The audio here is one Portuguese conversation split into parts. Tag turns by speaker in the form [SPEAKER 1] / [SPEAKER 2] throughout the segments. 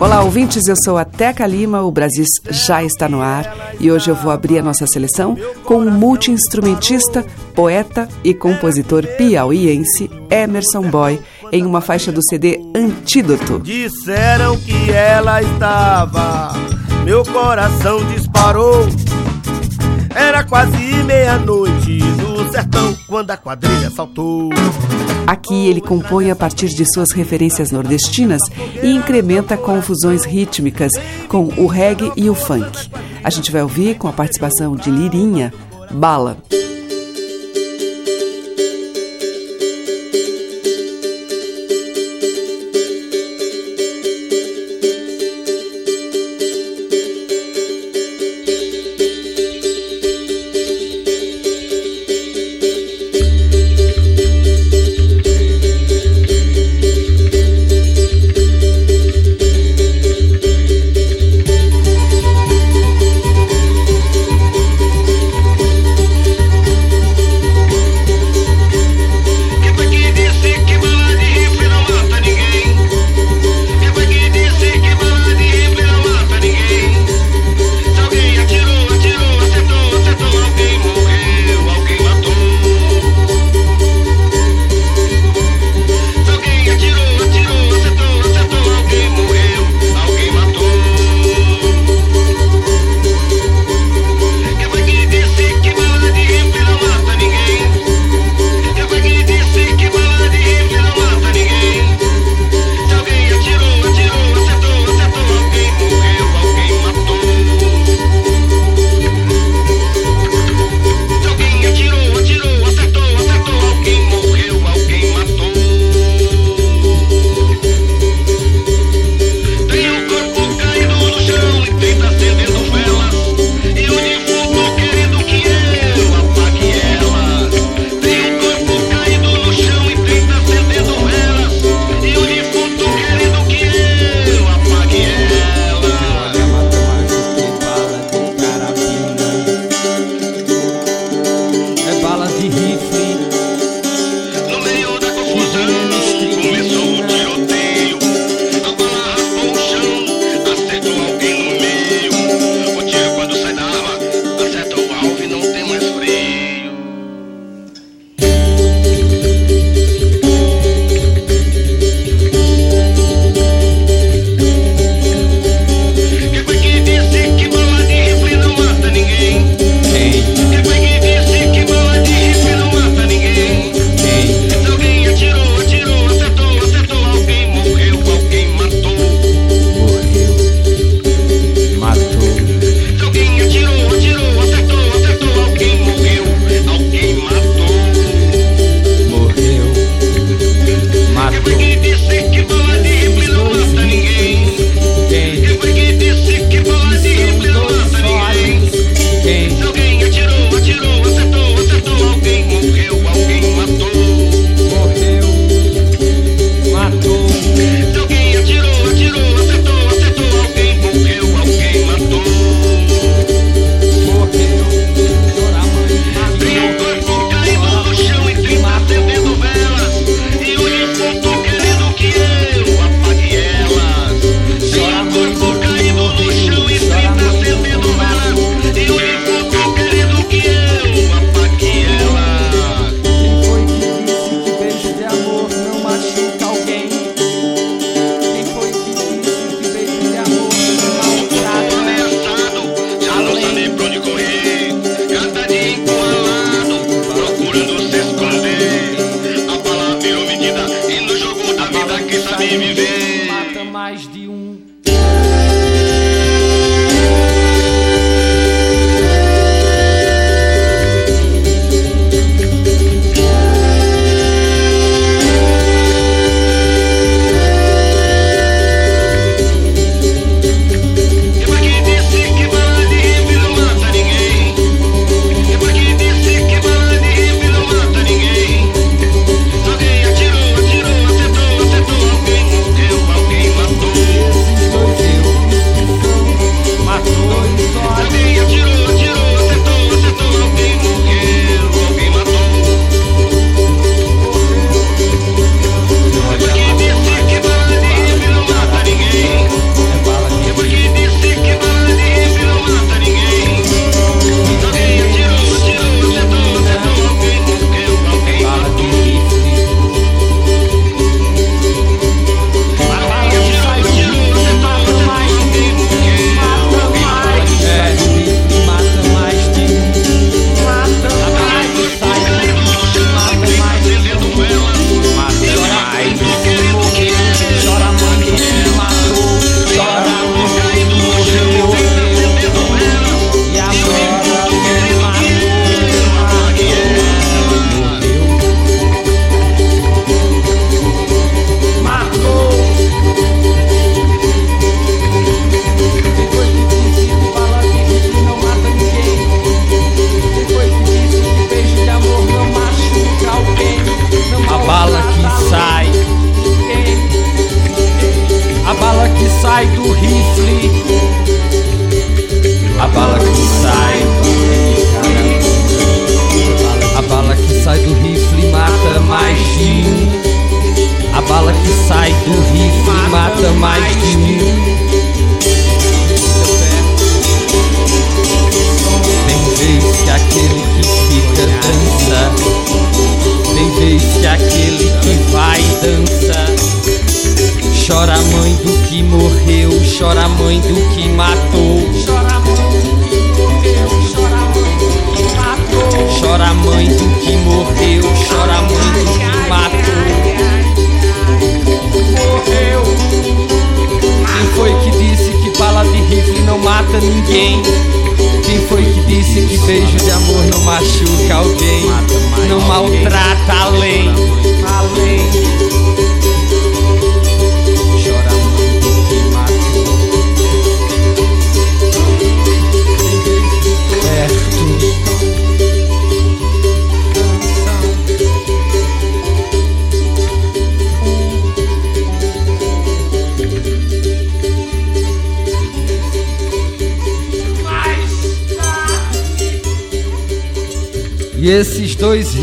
[SPEAKER 1] Olá, ouvintes. Eu sou a Teca Lima. O Brasil já está no ar e hoje eu vou abrir a nossa seleção com o multiinstrumentista, poeta e compositor piauiense Emerson Boy em uma faixa do CD Antídoto.
[SPEAKER 2] Disseram que ela estava, meu coração disparou. Era quase meia-noite sertão quando a quadrilha saltou.
[SPEAKER 1] Aqui ele compõe a partir de suas referências nordestinas e incrementa confusões rítmicas com o reggae e o funk. A gente vai ouvir com a participação de Lirinha, Bala.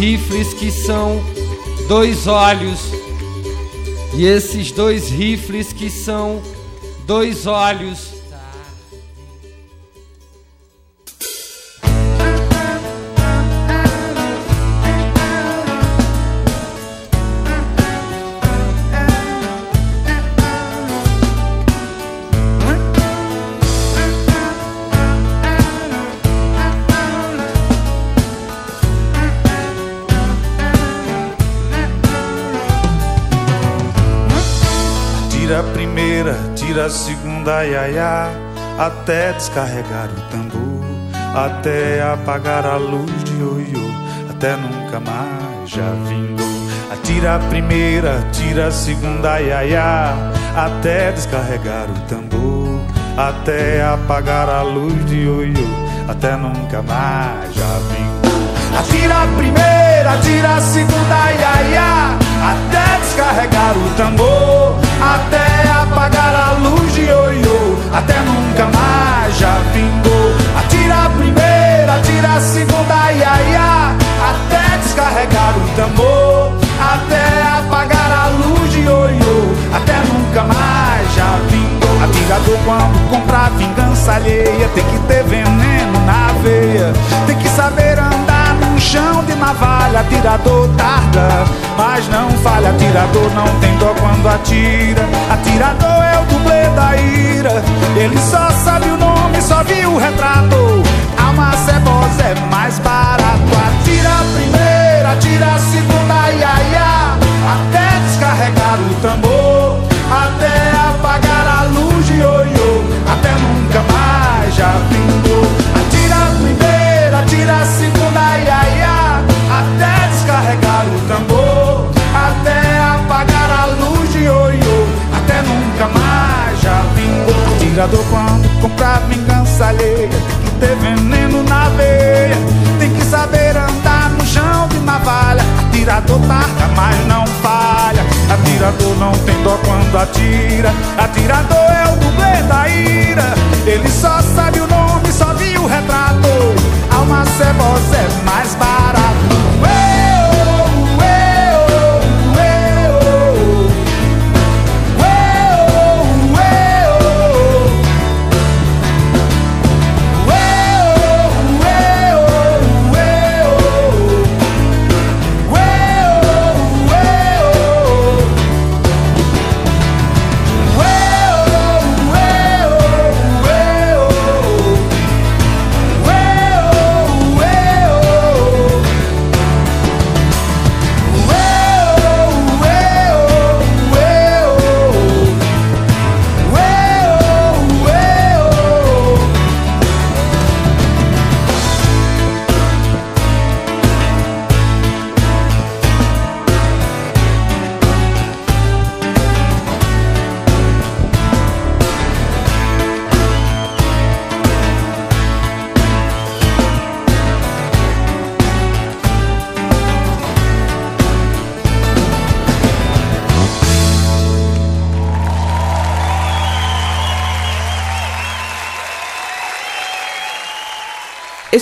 [SPEAKER 3] Rifles que são dois olhos. E esses dois rifles que são dois olhos.
[SPEAKER 4] Segunda iaiá, até descarregar o tambor, até apagar a luz de oiô, até nunca mais já vingou. Atira a primeira, tira a segunda iaiá, até descarregar o tambor, até apagar a luz de oiô, até nunca mais já vingou. Atira a primeira, atira a segunda iaiá, até descarregar o tambor, até apagar alheia, tem que ter veneno na veia, tem que saber andar num chão de navalha, atirador tarda, mas não falha, atirador não tem dó quando atira, atirador é o dublê da ira, ele só sabe o nome, só viu o retrato, alma cebosa é mais barato, atira a primeira, atira a segunda, ia, ia, até descarregar o tambor, até Tirador quando comprar vingança alheia, tem que ter veneno na veia, tem que saber andar no chão de navalha. Atirador targa, mas não falha. Atirador não tem dó quando atira. Atirador é o dublê da ira. Ele só sabe o nome, só viu o retrato. Alma cebosa é mais barato.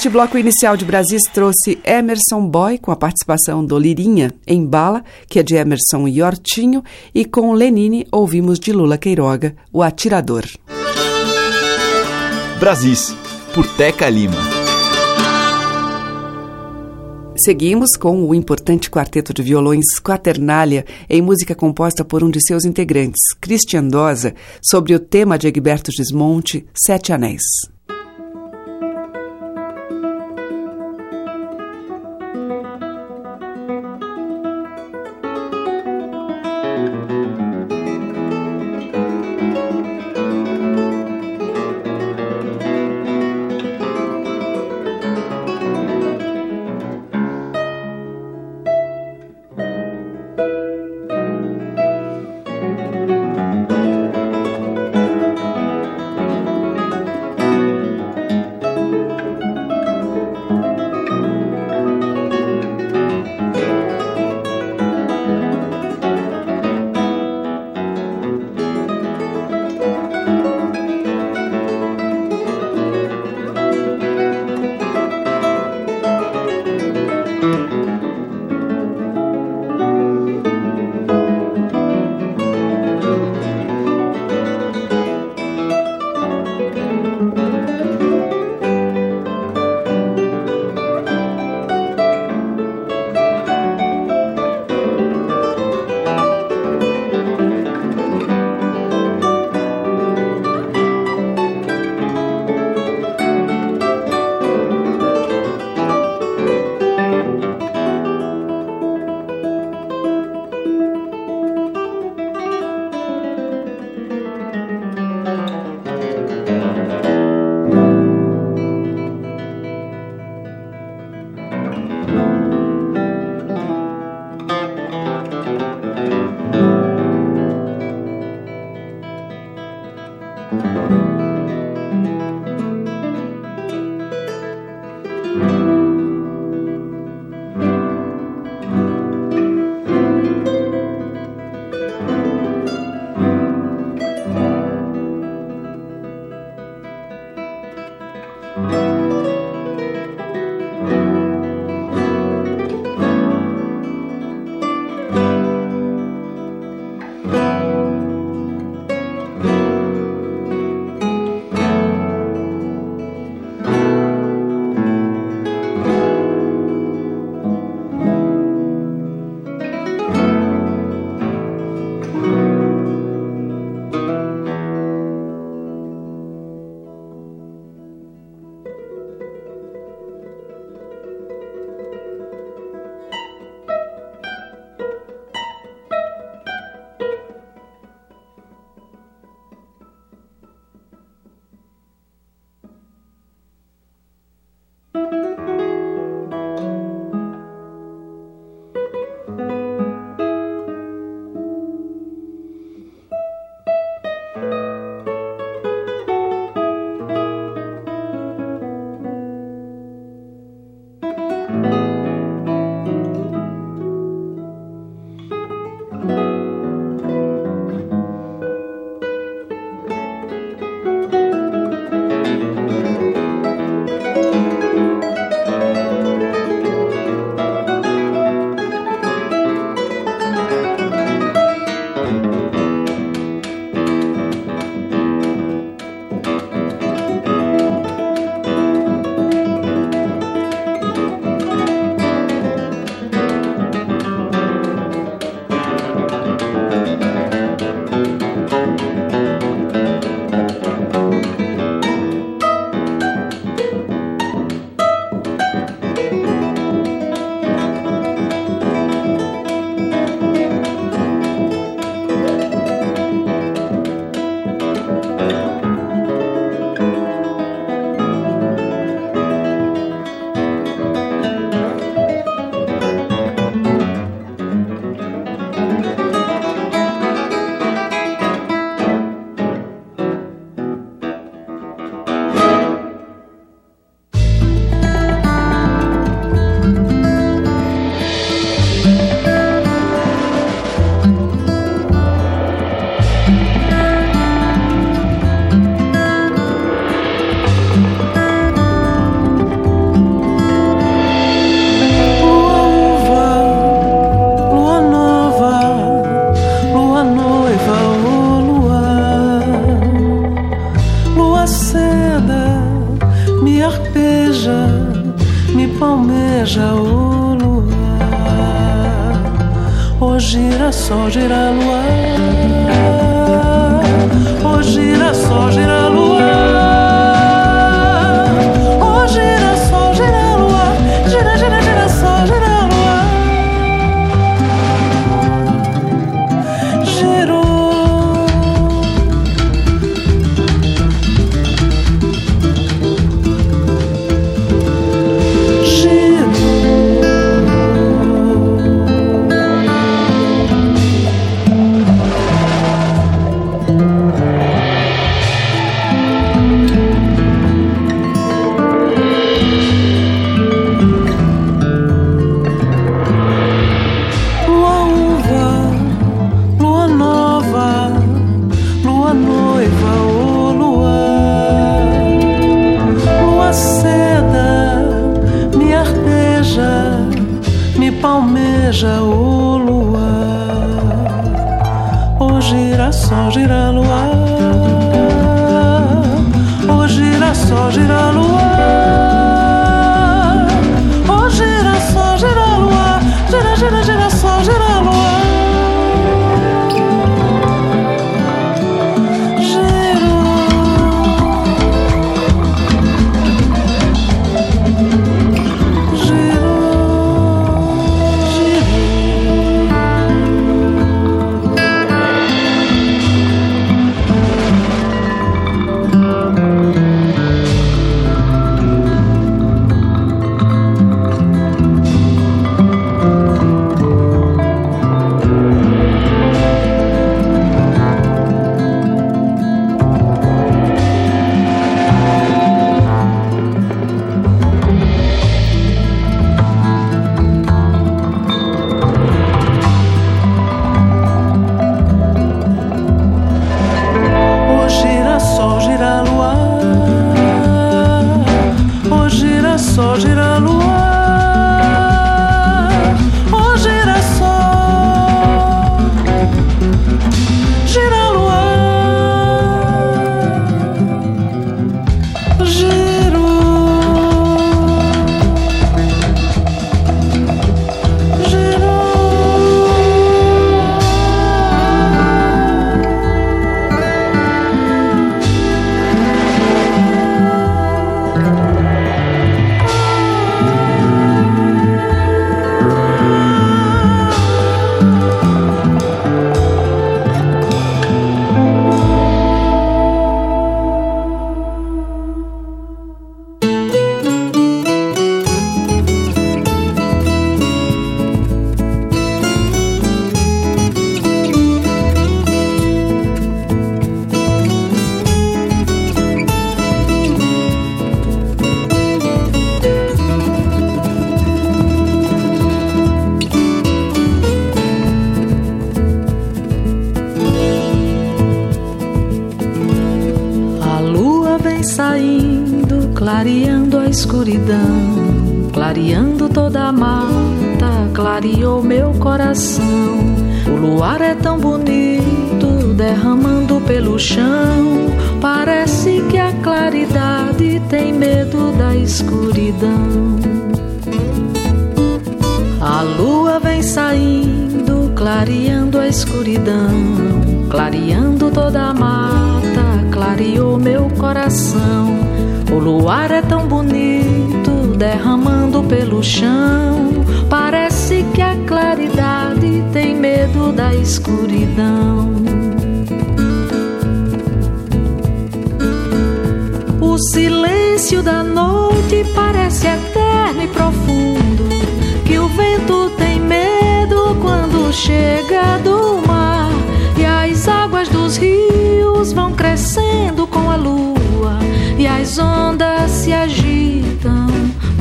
[SPEAKER 1] Este bloco inicial de Brasis trouxe Emerson Boy, com a participação do Lirinha em Bala, que é de Emerson e Hortinho, e com Lenine ouvimos de Lula Queiroga, O Atirador.
[SPEAKER 5] Brasis, por Teca Lima.
[SPEAKER 1] Seguimos com o importante quarteto de violões Quaternália, em música composta por um de seus integrantes, Christian Dosa, sobre o tema de Egberto Gismonte, Sete Anéis.
[SPEAKER 6] girassol, gira lua, Oh, girassol, gira
[SPEAKER 7] lua.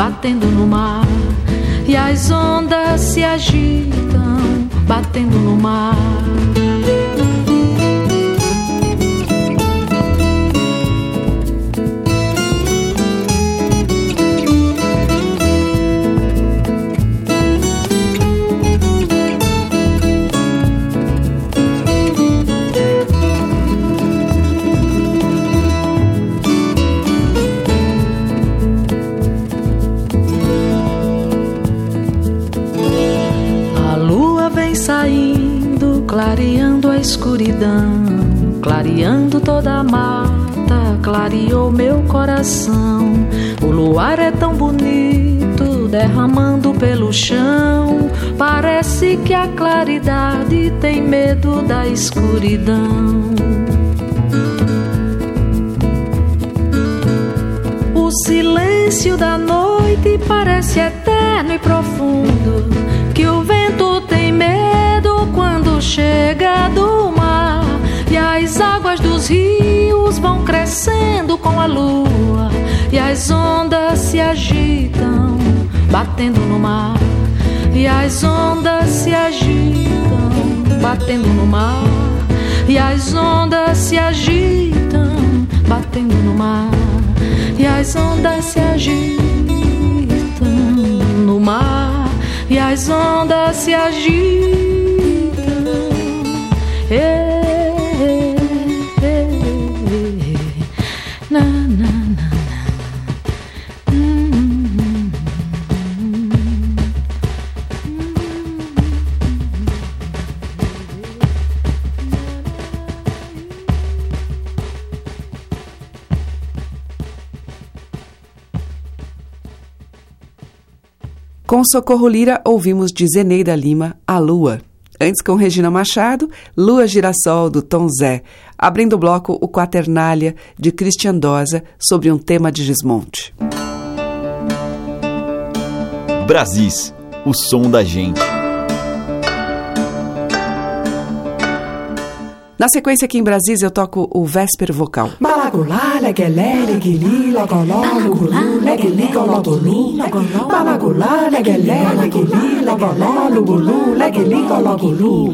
[SPEAKER 7] batendo no mar. E as ondas se agitam, batendo no mar. Coração. O luar é tão bonito, derramando pelo chão. Parece que a claridade tem medo da escuridão. O silêncio da noite parece eterno e profundo. Que o vento tem medo quando chega do mar. E as águas dos rios vão crescendo com a lua. E as ondas se agitam, batendo no mar. E as ondas se agitam, batendo no mar. E as ondas se agitam, batendo no mar. E as ondas se agitam no mar. E as ondas se agitam. Ei,
[SPEAKER 1] Com Socorro Lira, ouvimos de Zeneida Lima, A Lua. Antes, com Regina Machado, Lua Girassol, do Tom Zé. Abrindo o bloco, o Quaternália, de Christian Dosa, sobre um tema de Gismonte.
[SPEAKER 5] Brasis, o som da gente.
[SPEAKER 1] Na sequência aqui em Brasília eu toco o Vésper Vocal.
[SPEAKER 8] Malagulá, leguelé, leguili, logoló, lugulu, leguili, gologulu. Malagulá, leguelé, leguili, logoló, lugulu, leguili, gologulu.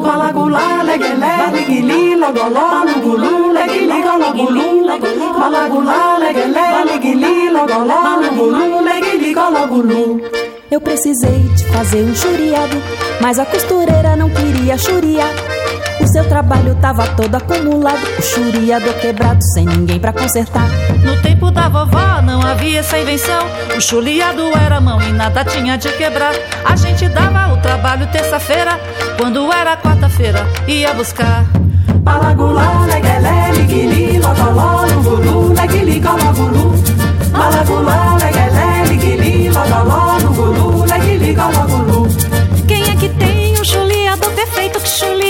[SPEAKER 8] Malagulá, leguelé, leguili, logoló, lugulu, leguili, gologulu. Malagulá, leguelé, leguili, logoló, lugulu, leguili, gologulu.
[SPEAKER 9] Eu precisei de fazer um churiado, mas a costureira não queria churiar. Seu trabalho tava todo acumulado, o churiador quebrado, sem ninguém pra consertar.
[SPEAKER 10] No tempo da vovó não havia essa invenção. O chuliado era mão e nada tinha de quebrar. A gente dava o trabalho terça-feira, quando era quarta-feira, ia buscar.
[SPEAKER 8] Malagulá, leguelé, liguili, logoló, lugulu, leguili, gologulu. Malagulá, leguelé, liguili, logoló, lugulu, leguili, gologulu.
[SPEAKER 10] Quem é que tem um chuliador perfeito que chulia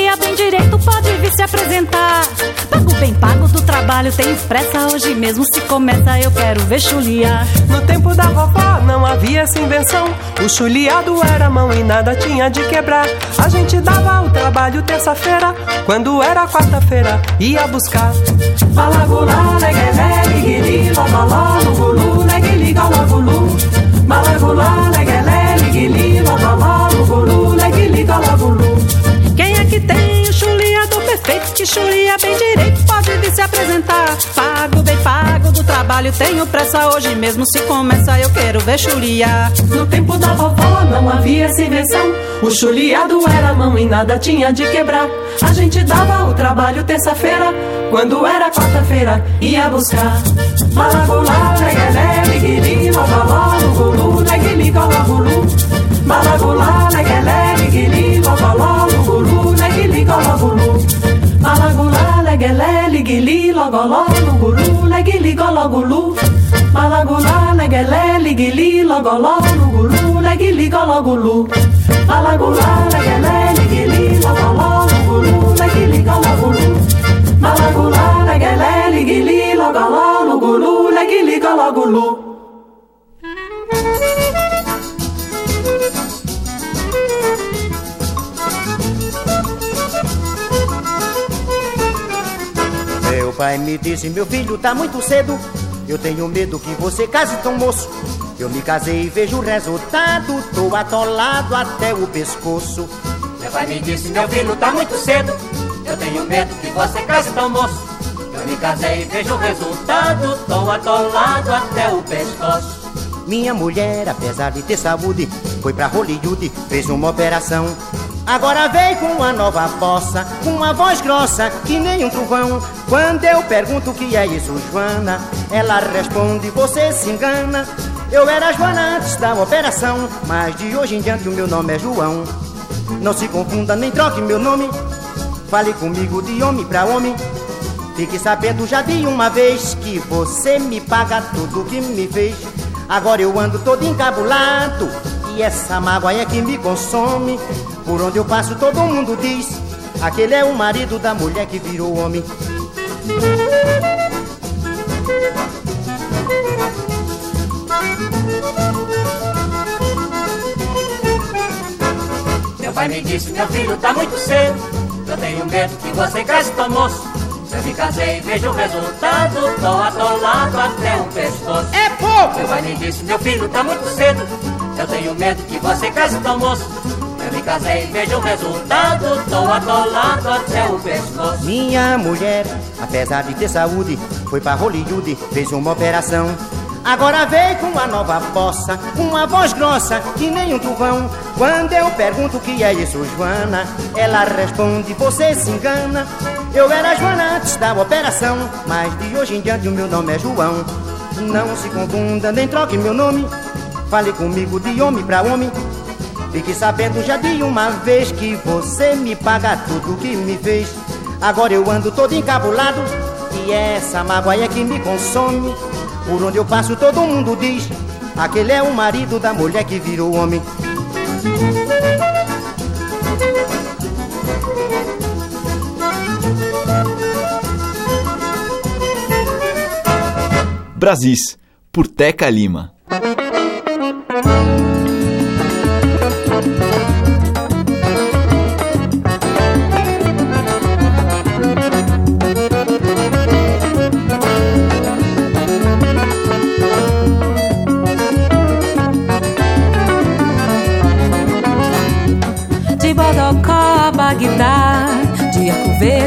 [SPEAKER 10] se apresentar? Pago bem pago do trabalho, tenho pressa hoje mesmo. Se começa, eu quero ver chuliar.
[SPEAKER 11] No tempo da vovó não havia essa invenção. O chuliado era mão e nada tinha de quebrar. A gente dava o trabalho terça-feira, quando era quarta-feira, ia buscar.
[SPEAKER 8] Malagulá, leguelé, liguili, logoló, lugulu, leguili, gologulu.
[SPEAKER 10] Chulia bem direito pode vir se apresentar? Pago bem pago do trabalho, tenho pressa hoje mesmo. Se começa, eu quero ver chuliar.
[SPEAKER 8] No tempo da vovó não havia invenção. O chuliado era mão e nada tinha de quebrar. A gente dava o trabalho terça-feira, quando era quarta-feira, ia buscar. Malagulá, leguelé, liguili, logoló, lugulu, leguili, gologulu. Malagulá, leguelé, liguili, logoló, lugulu, leguili, gologulu. Malagulá, leguelé, liguili, logoló, lugulu, leguili, gologulu. Malagulá, leguelé, liguili, logoló, lugulu, leguili, gologulu. Malagulá, leguelé, liguili, logoló, lugulu, leguili, gologulu. Malagulá, leguelé, liguili, logoló, lugulu, leguili, gologulu.
[SPEAKER 12] Pai me disse, meu filho, tá muito cedo. Eu tenho medo que você case tão moço. Eu me casei e vejo o resultado. Tô atolado até o pescoço.
[SPEAKER 13] Meu pai me disse, meu filho, tá muito cedo. Eu tenho medo que você case tão moço. Eu me casei e vejo o resultado. Tô atolado até o pescoço.
[SPEAKER 12] Minha mulher, apesar de ter saúde, foi pra Hollywood, fez uma operação. Agora veio com uma nova bossa, com uma voz grossa, que nem um trovão. Quando eu pergunto o que é isso, Joana, ela responde: Você se engana. Eu era Joana antes da operação, mas de hoje em diante o meu nome é João. Não se confunda nem troque meu nome, Fale comigo de homem pra homem. Fique sabendo já de uma vez que você me paga tudo que me fez. Agora eu ando todo encabulado e essa mágoa é que me consome. Por onde eu passo todo mundo diz: aquele é o marido da mulher que virou homem.
[SPEAKER 13] Meu pai me disse, meu filho tá muito cedo. Eu tenho medo que você cresça tão moço. Se eu me casei e vejo o resultado, tô atolado até o pescoço.
[SPEAKER 12] É pouco!
[SPEAKER 13] Meu pai me disse, meu filho tá muito cedo. Eu tenho medo que você cresça tão moço. Eu me casei vejo o resultado, tô atolado até o pescoço.
[SPEAKER 12] Minha mulher, apesar de ter saúde, foi pra Hollywood, fez uma operação. Agora veio com uma nova bossa, uma voz grossa, que nem um trovão. Quando eu pergunto o que é isso, Joana, ela responde: Você se engana. Eu era Joana antes da operação, mas de hoje em diante o meu nome é João. Não se confunda, nem troque meu nome. Fale comigo de homem pra homem. Fique sabendo já de uma vez que você me paga tudo que me fez. Agora eu ando todo encabulado e essa mágoa é que me consome. Por onde eu passo todo mundo diz: aquele é o marido da mulher que virou homem.
[SPEAKER 5] Brasis, por Teca Lima.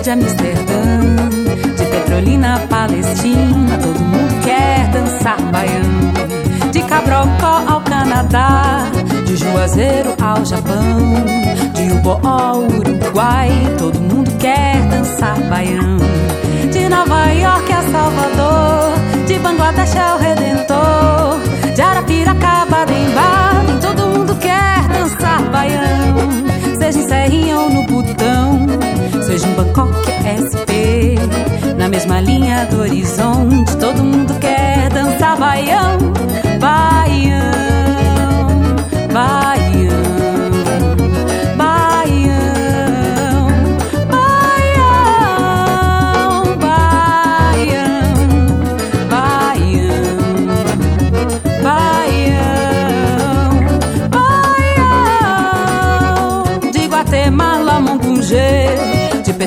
[SPEAKER 9] A Amsterdã, de Petrolina a Palestina, todo mundo quer dançar baião. De Cabrocó ao Canadá, de Juazeiro ao Japão, de Uboó ao Uruguai, todo mundo quer dançar baião. De Nova York a Salvador, de Bangladesh ao Redentor, de Arapiraca a Baden, todo mundo quer dançar baião. Seja em Serrinha ou no Butão, seja em Bangkok SP, na mesma linha do horizonte, todo mundo quer dançar baião,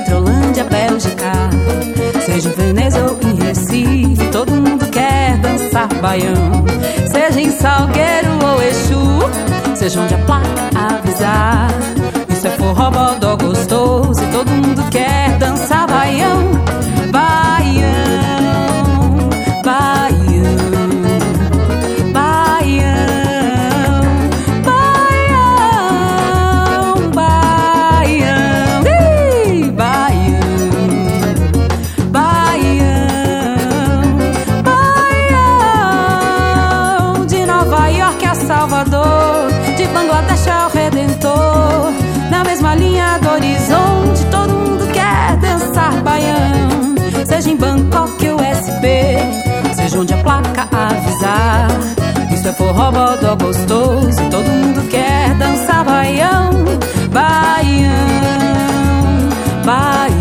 [SPEAKER 9] Petrolândia, Bélgica, seja em Veneza ou em Recife, todo mundo quer dançar baião. Seja em Salgueiro ou Exu, seja onde a placa avisar. Isso é forró, bodó gostoso e todo mundo quer dançar baião. Forró, bodó gostoso, todo mundo quer dançar. Baião, baião, baião,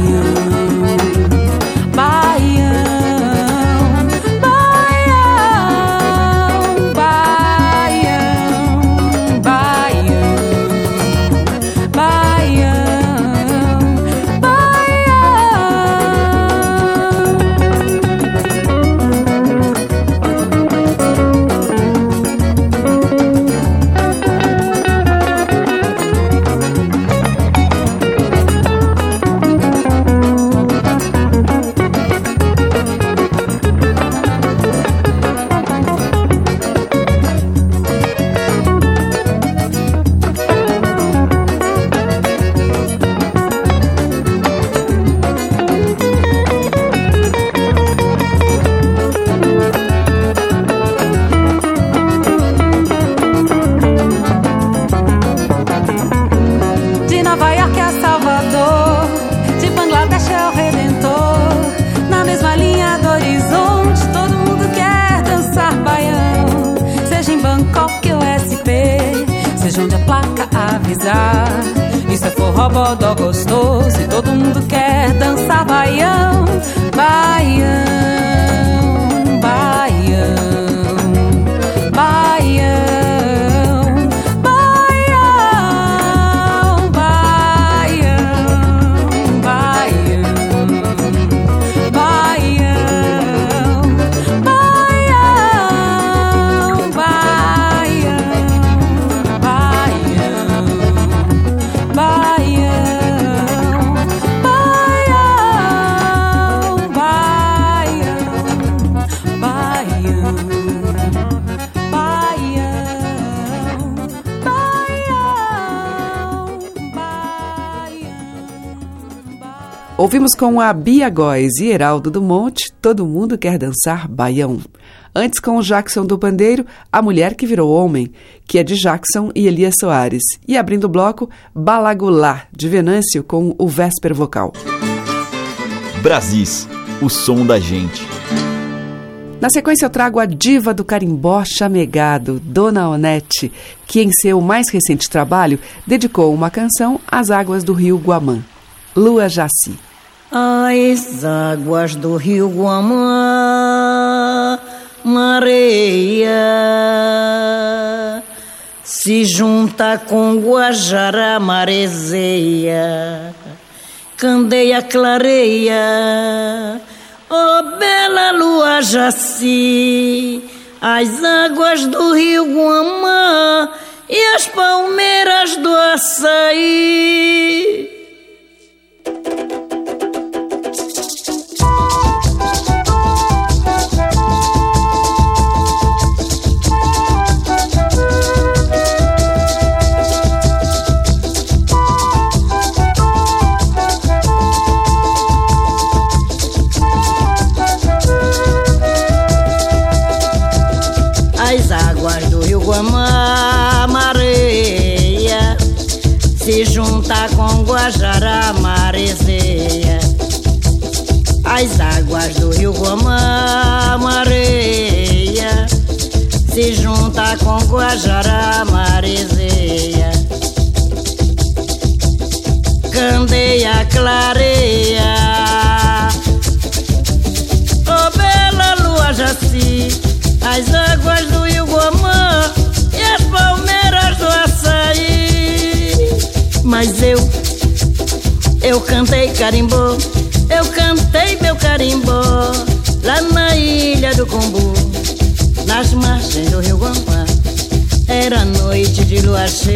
[SPEAKER 9] dançar
[SPEAKER 1] Ouvimos com a Bia Góes e Heraldo do Monte, Todo Mundo Quer Dançar Baião. Antes com o Jackson do Pandeiro, A Mulher que Virou Homem, que é de Jackson e Elias Soares. E abrindo o bloco, Balagulá, de Venâncio, com o Vésper Vocal.
[SPEAKER 5] Brasis, o som da gente.
[SPEAKER 1] Na sequência eu trago a diva do carimbó chamegado, Dona Onete, que em seu mais recente trabalho dedicou uma canção às águas do rio Guamã. Lua Jaci.
[SPEAKER 14] As águas do rio Guamã, mareia, se junta com Guajará, marezeia, candeia, clareia, oh bela lua Jaci, as águas do rio Guamã e as palmeiras do açaí de lua cheia,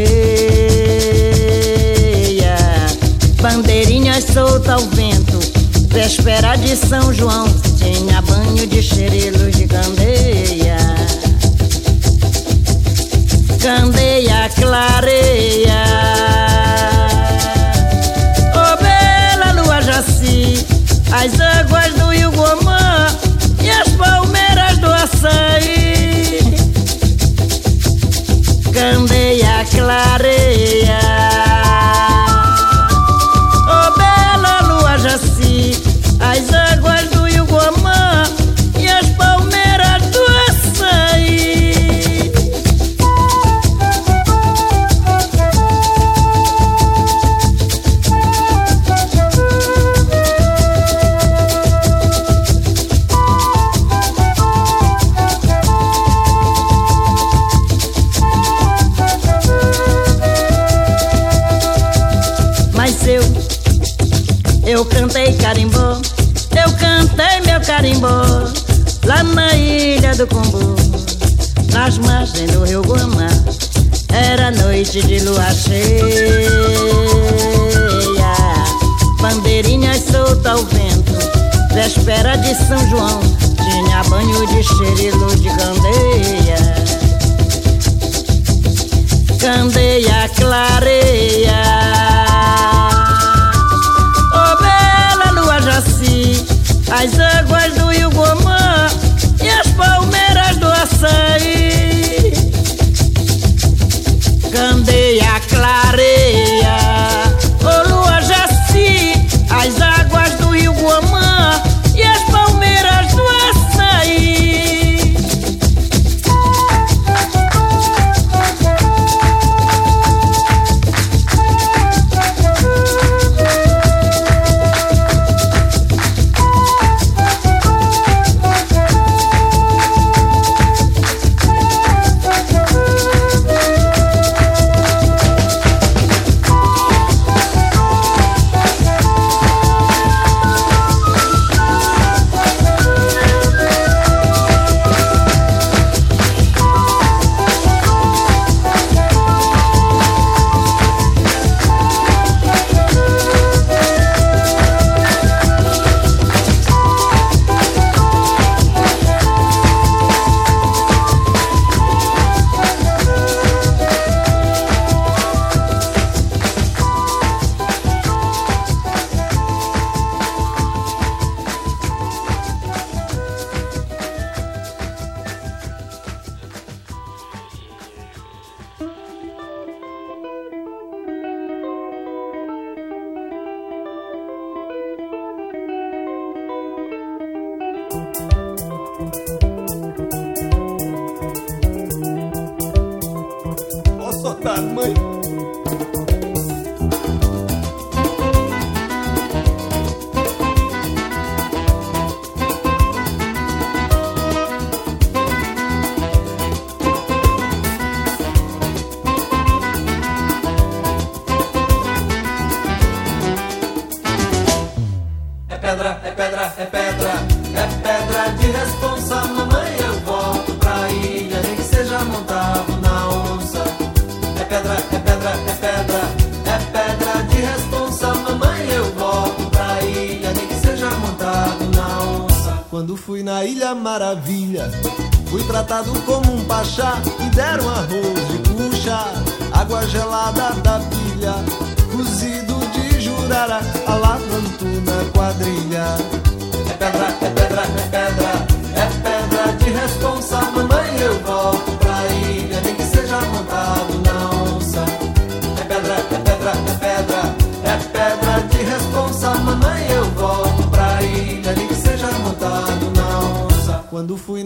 [SPEAKER 14] bandeirinhas solta ao vento, véspera de São João, tinha banho de xerelos de candeia. Candeia clareia. Oh, bela lua Jaci, as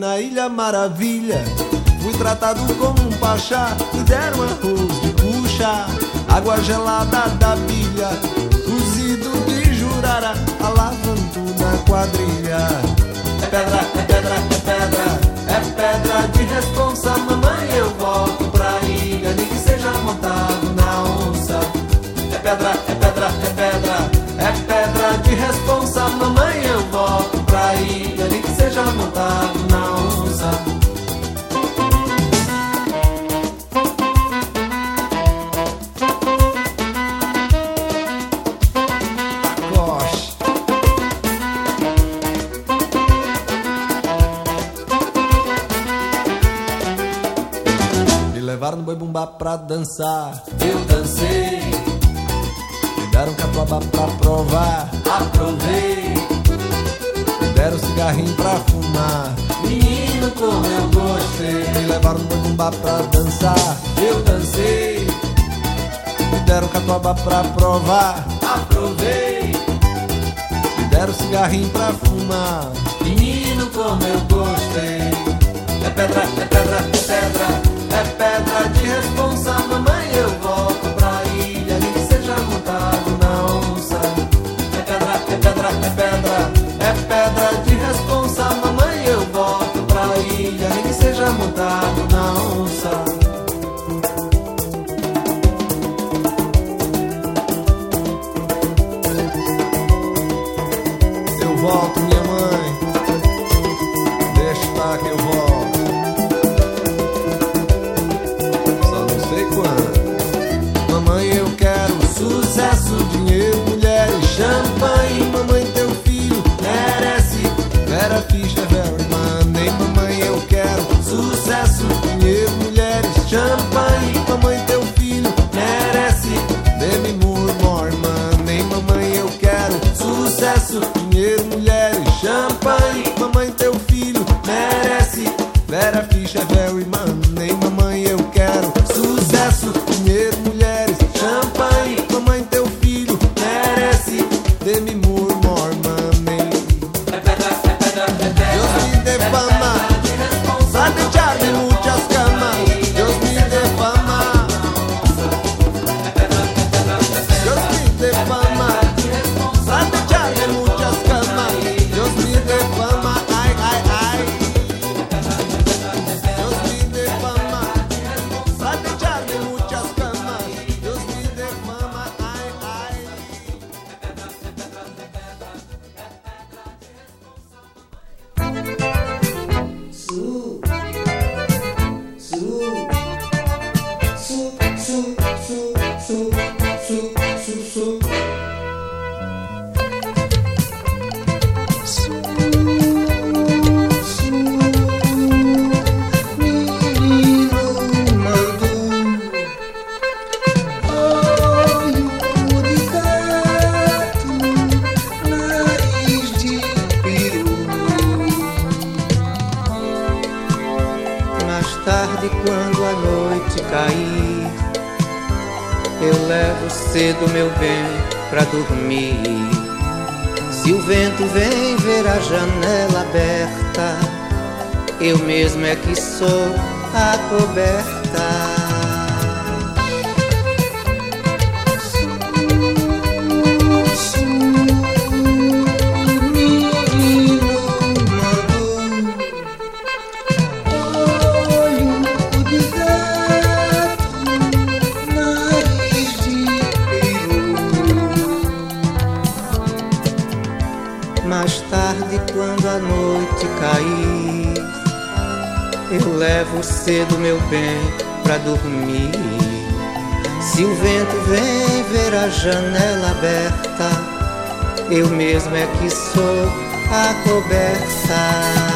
[SPEAKER 14] na Ilha
[SPEAKER 15] Maravilha, fui tratado como um pachá, me deram arroz de puxa, água gelada da pilha, cozido de jurara, alavanto na quadrilha. É pedra, é pedra, é pedra, é pedra de responsa, mamãe eu volto pra ilha, nem que seja montado na onça. É pedra, é pedra, é pedra, é pedra de responsa, mamãe eu volto pra ilha, nem que seja montado dançar. Eu dancei. Me deram catuaba pra provar. Aprovei. Me deram cigarrinho pra fumar. Menino, como eu gostei. Me levaram no boi bumbá pra dançar. Eu dancei. Me deram catuaba pra provar. Aprovei. Me deram cigarrinho pra fumar. Menino, como eu gostei. É pedra, é pedra, é pedra. É pedra de responsa, seja
[SPEAKER 16] mudado. Cedo meu bem pra dormir. Se o vento vem ver a janela aberta, eu mesmo é que sou a coberta. Cedo meu bem pra dormir. Se o vento vem ver a janela aberta, eu mesmo é que sou a coberta.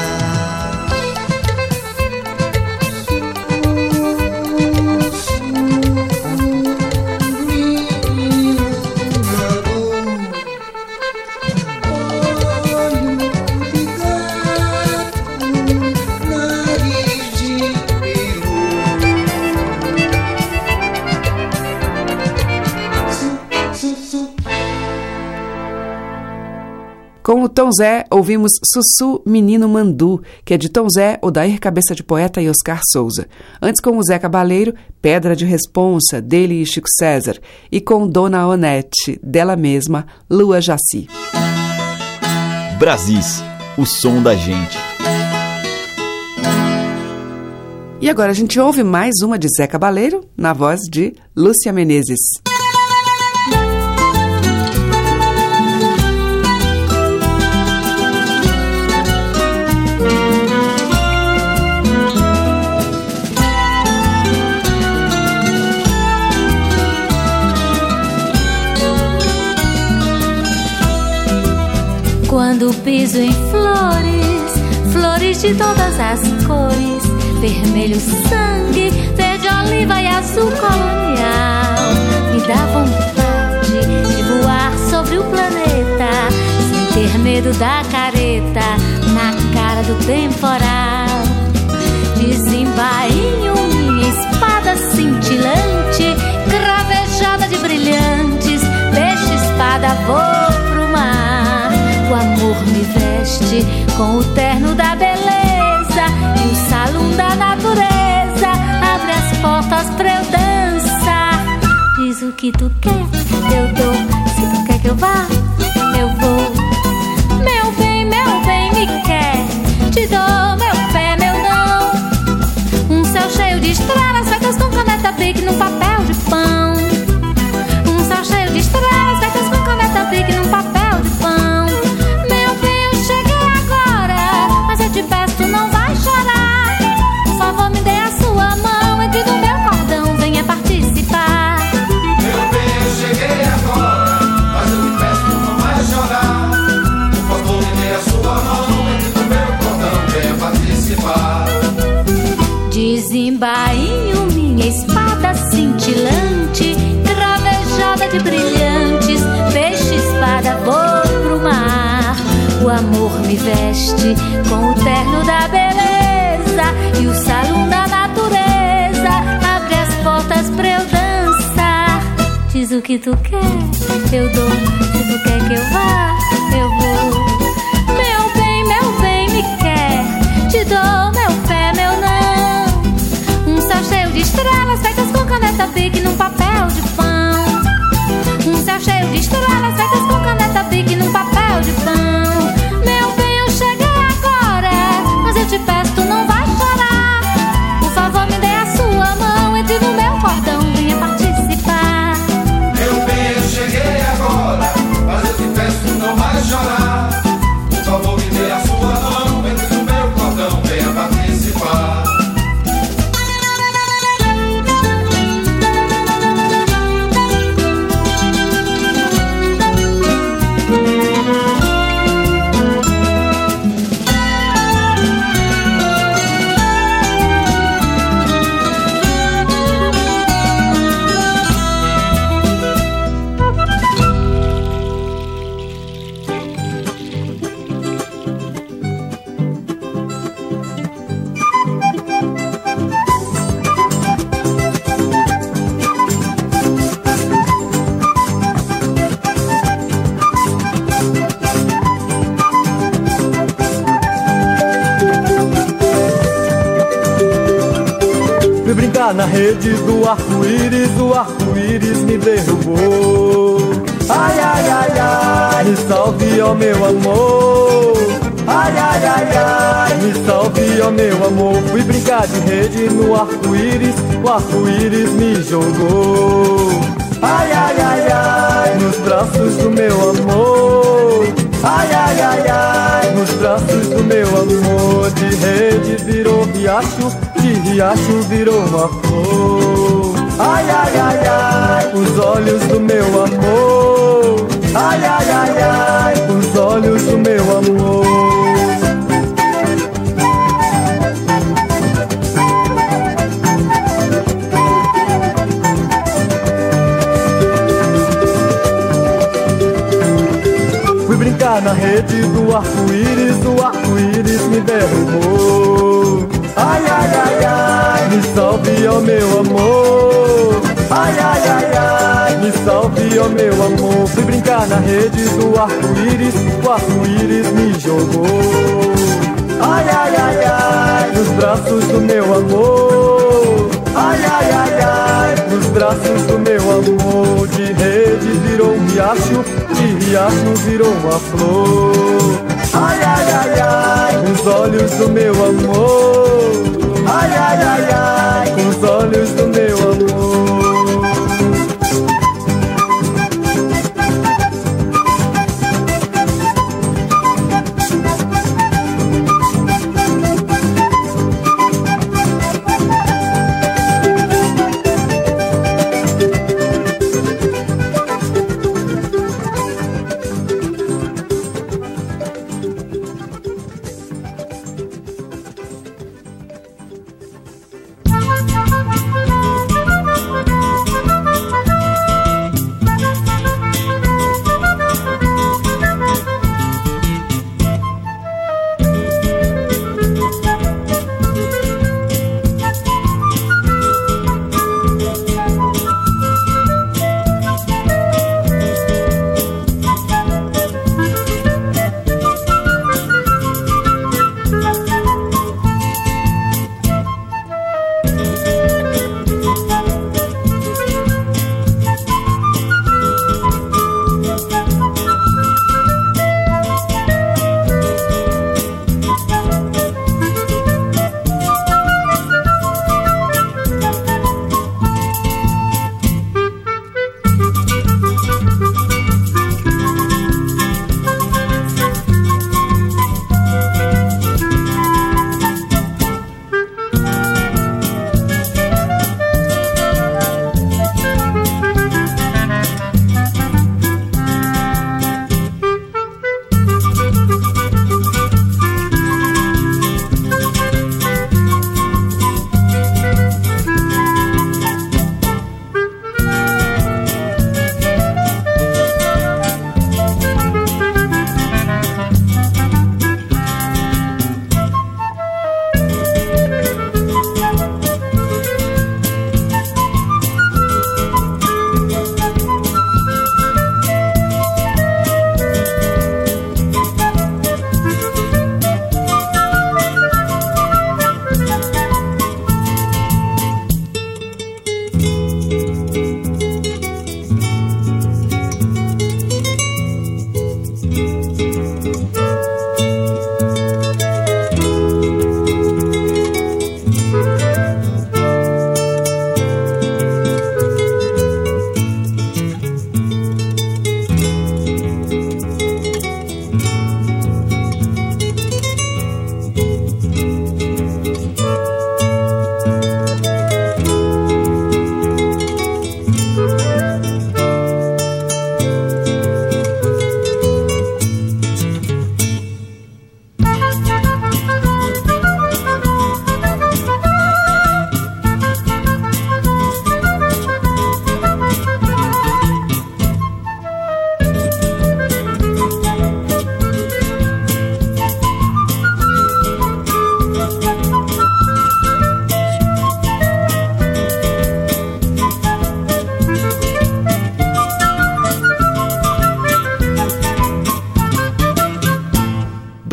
[SPEAKER 1] Tom Zé, ouvimos Sussu Menino Mandu, que é de Tom Zé, Odair Cabeça de Poeta e Oscar Souza. Antes com o Zé Cabaleiro, Pedra de Responsa, dele e Chico César. E com Dona Onete, dela mesma, Lua Jaci.
[SPEAKER 5] Brasis, o som da gente.
[SPEAKER 1] E agora a gente ouve mais uma de Zé Cabaleiro, na voz de Lúcia Menezes.
[SPEAKER 17] Quando piso em flores, flores de todas as cores, vermelho sangue, verde oliva e azul colonial, me dá vontade de voar sobre o planeta, sem ter medo da careta na cara do temporal. Desembainho minha espada cintilante, cravejada de brilhantes, peixe espada mar. O amor me veste com o terno da beleza e o salão da natureza abre as portas pra eu dançar. Diz o que tu quer, eu dou. Se tu quer que eu vá, eu vou. Meu bem, meu bem, me quer. Te dou meu pé, meu não. Um céu cheio de estrelas feitas com caneta bic no papel de pão. Um céu cheio de estrelas feitas com caneta bic num papel Desembainho minha espada cintilante, cravejada de brilhantes, peixe espada vou pro mar. O amor me veste com o terno da beleza e o salão da natureza abre as portas pra eu dançar. Diz o que tu quer, eu dou. Se tu quer que eu vá, eu vou. Meu bem, meu bem, me quer. Te dou de estrelas feitas com caneta bic num papel de pão. Um céu cheio de estrelas feitas com caneta bic num papel de pão. Meu bem, eu cheguei agora, mas eu te peço, tu não vai chorar. Por favor, me dê a sua mão, entre no meu cordão, venha participar.
[SPEAKER 4] Meu bem, eu cheguei agora, mas eu te peço, tu não vai chorar.
[SPEAKER 18] Na rede do arco-íris, o arco-íris me derrubou. Ai, ai, ai, ai, me salve, ó meu amor. Ai, ai, ai, ai, me salve, ó meu amor. Fui brincar de rede no arco-íris, o arco-íris me jogou. Ai, ai, ai, ai, nos braços do meu amor. Ai, ai, ai, ai, nos braços do meu amor De rede virou riacho, de riacho virou uma flor. Ai, ai, ai, ai, os olhos do meu amor. Ai, ai, ai, ai, os olhos do meu amor na rede do arco-íris, o arco-íris me derrubou. Ai, ai, ai, ai, me salve, ó meu amor. Ai, ai, ai, ai, me salve, ó meu amor. Fui brincar na rede do arco-íris, o arco-íris me jogou. Ai, ai, ai, ai, nos braços do meu amor. Ai, ai, ai, ai, nos braços do meu amor. De rede virou um riacho, de riacho virou uma flor. Ai, ai, ai, ai, com os olhos do meu amor. Ai, ai, ai, ai, com os olhos do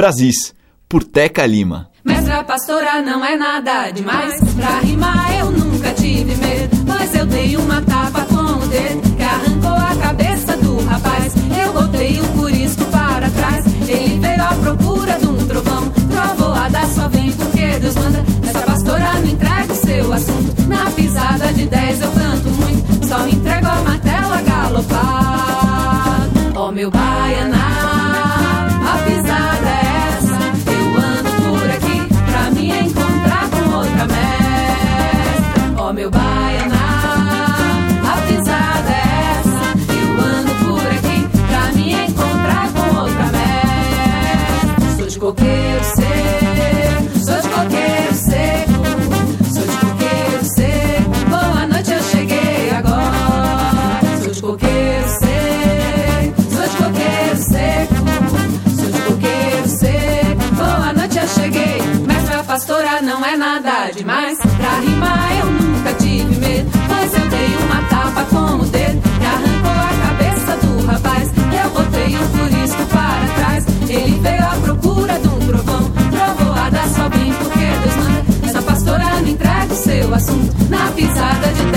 [SPEAKER 5] Brasis, por Teca Lima.
[SPEAKER 19] Mestra pastora não é nada demais. Pra rimar eu nunca tive medo. Mas eu dei uma tapa com o dedo que arrancou a cabeça do rapaz. Eu botei o curisco para trás. Ele veio à procura de um trovão. Trovoada só vem porque Deus manda. Essa pastora não entrega o seu assunto. Na pisada de 10 eu canto muito. Só entrego a martela galopar. Ó oh, meu baianá. demais. Pra rimar eu nunca tive medo, mas eu dei uma tapa com o dedo que arrancou a cabeça do rapaz. Eu botei um furisco para trás, ele veio à procura de um trovão. Trovoada só bem porque Deus manda. Essa pastora me entrega o seu assunto na pisada de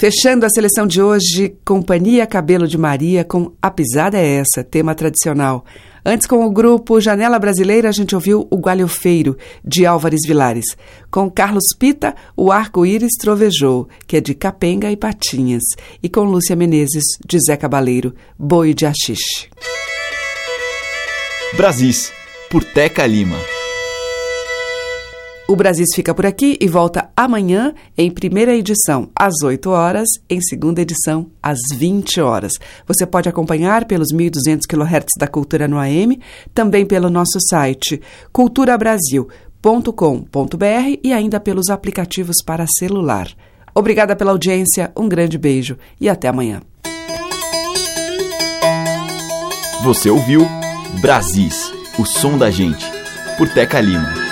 [SPEAKER 1] Fechando a seleção de hoje, Companhia Cabelo de Maria com A Pisada é Essa, tema tradicional. Antes, com o grupo Janela Brasileira, a gente ouviu O Gualhofeiro, de Álvares Vilares. Com Carlos Pita, O Arco-Íris Trovejou, que é de Capenga e Patinhas. E com Lúcia Menezes, de Zé Cabaleiro, Boi de Axixe.
[SPEAKER 5] Brasis, por Teca Lima.
[SPEAKER 1] O Brasis fica por aqui e volta amanhã em primeira edição às 8 horas, em segunda edição às 20 horas. Você pode acompanhar pelos 1.200 kHz da Cultura no AM, também pelo nosso site culturabrasil.com.br e ainda pelos aplicativos para celular. Obrigada pela audiência, um grande beijo e até amanhã.
[SPEAKER 5] Você ouviu Brasis, o som da gente, por Teca Lima.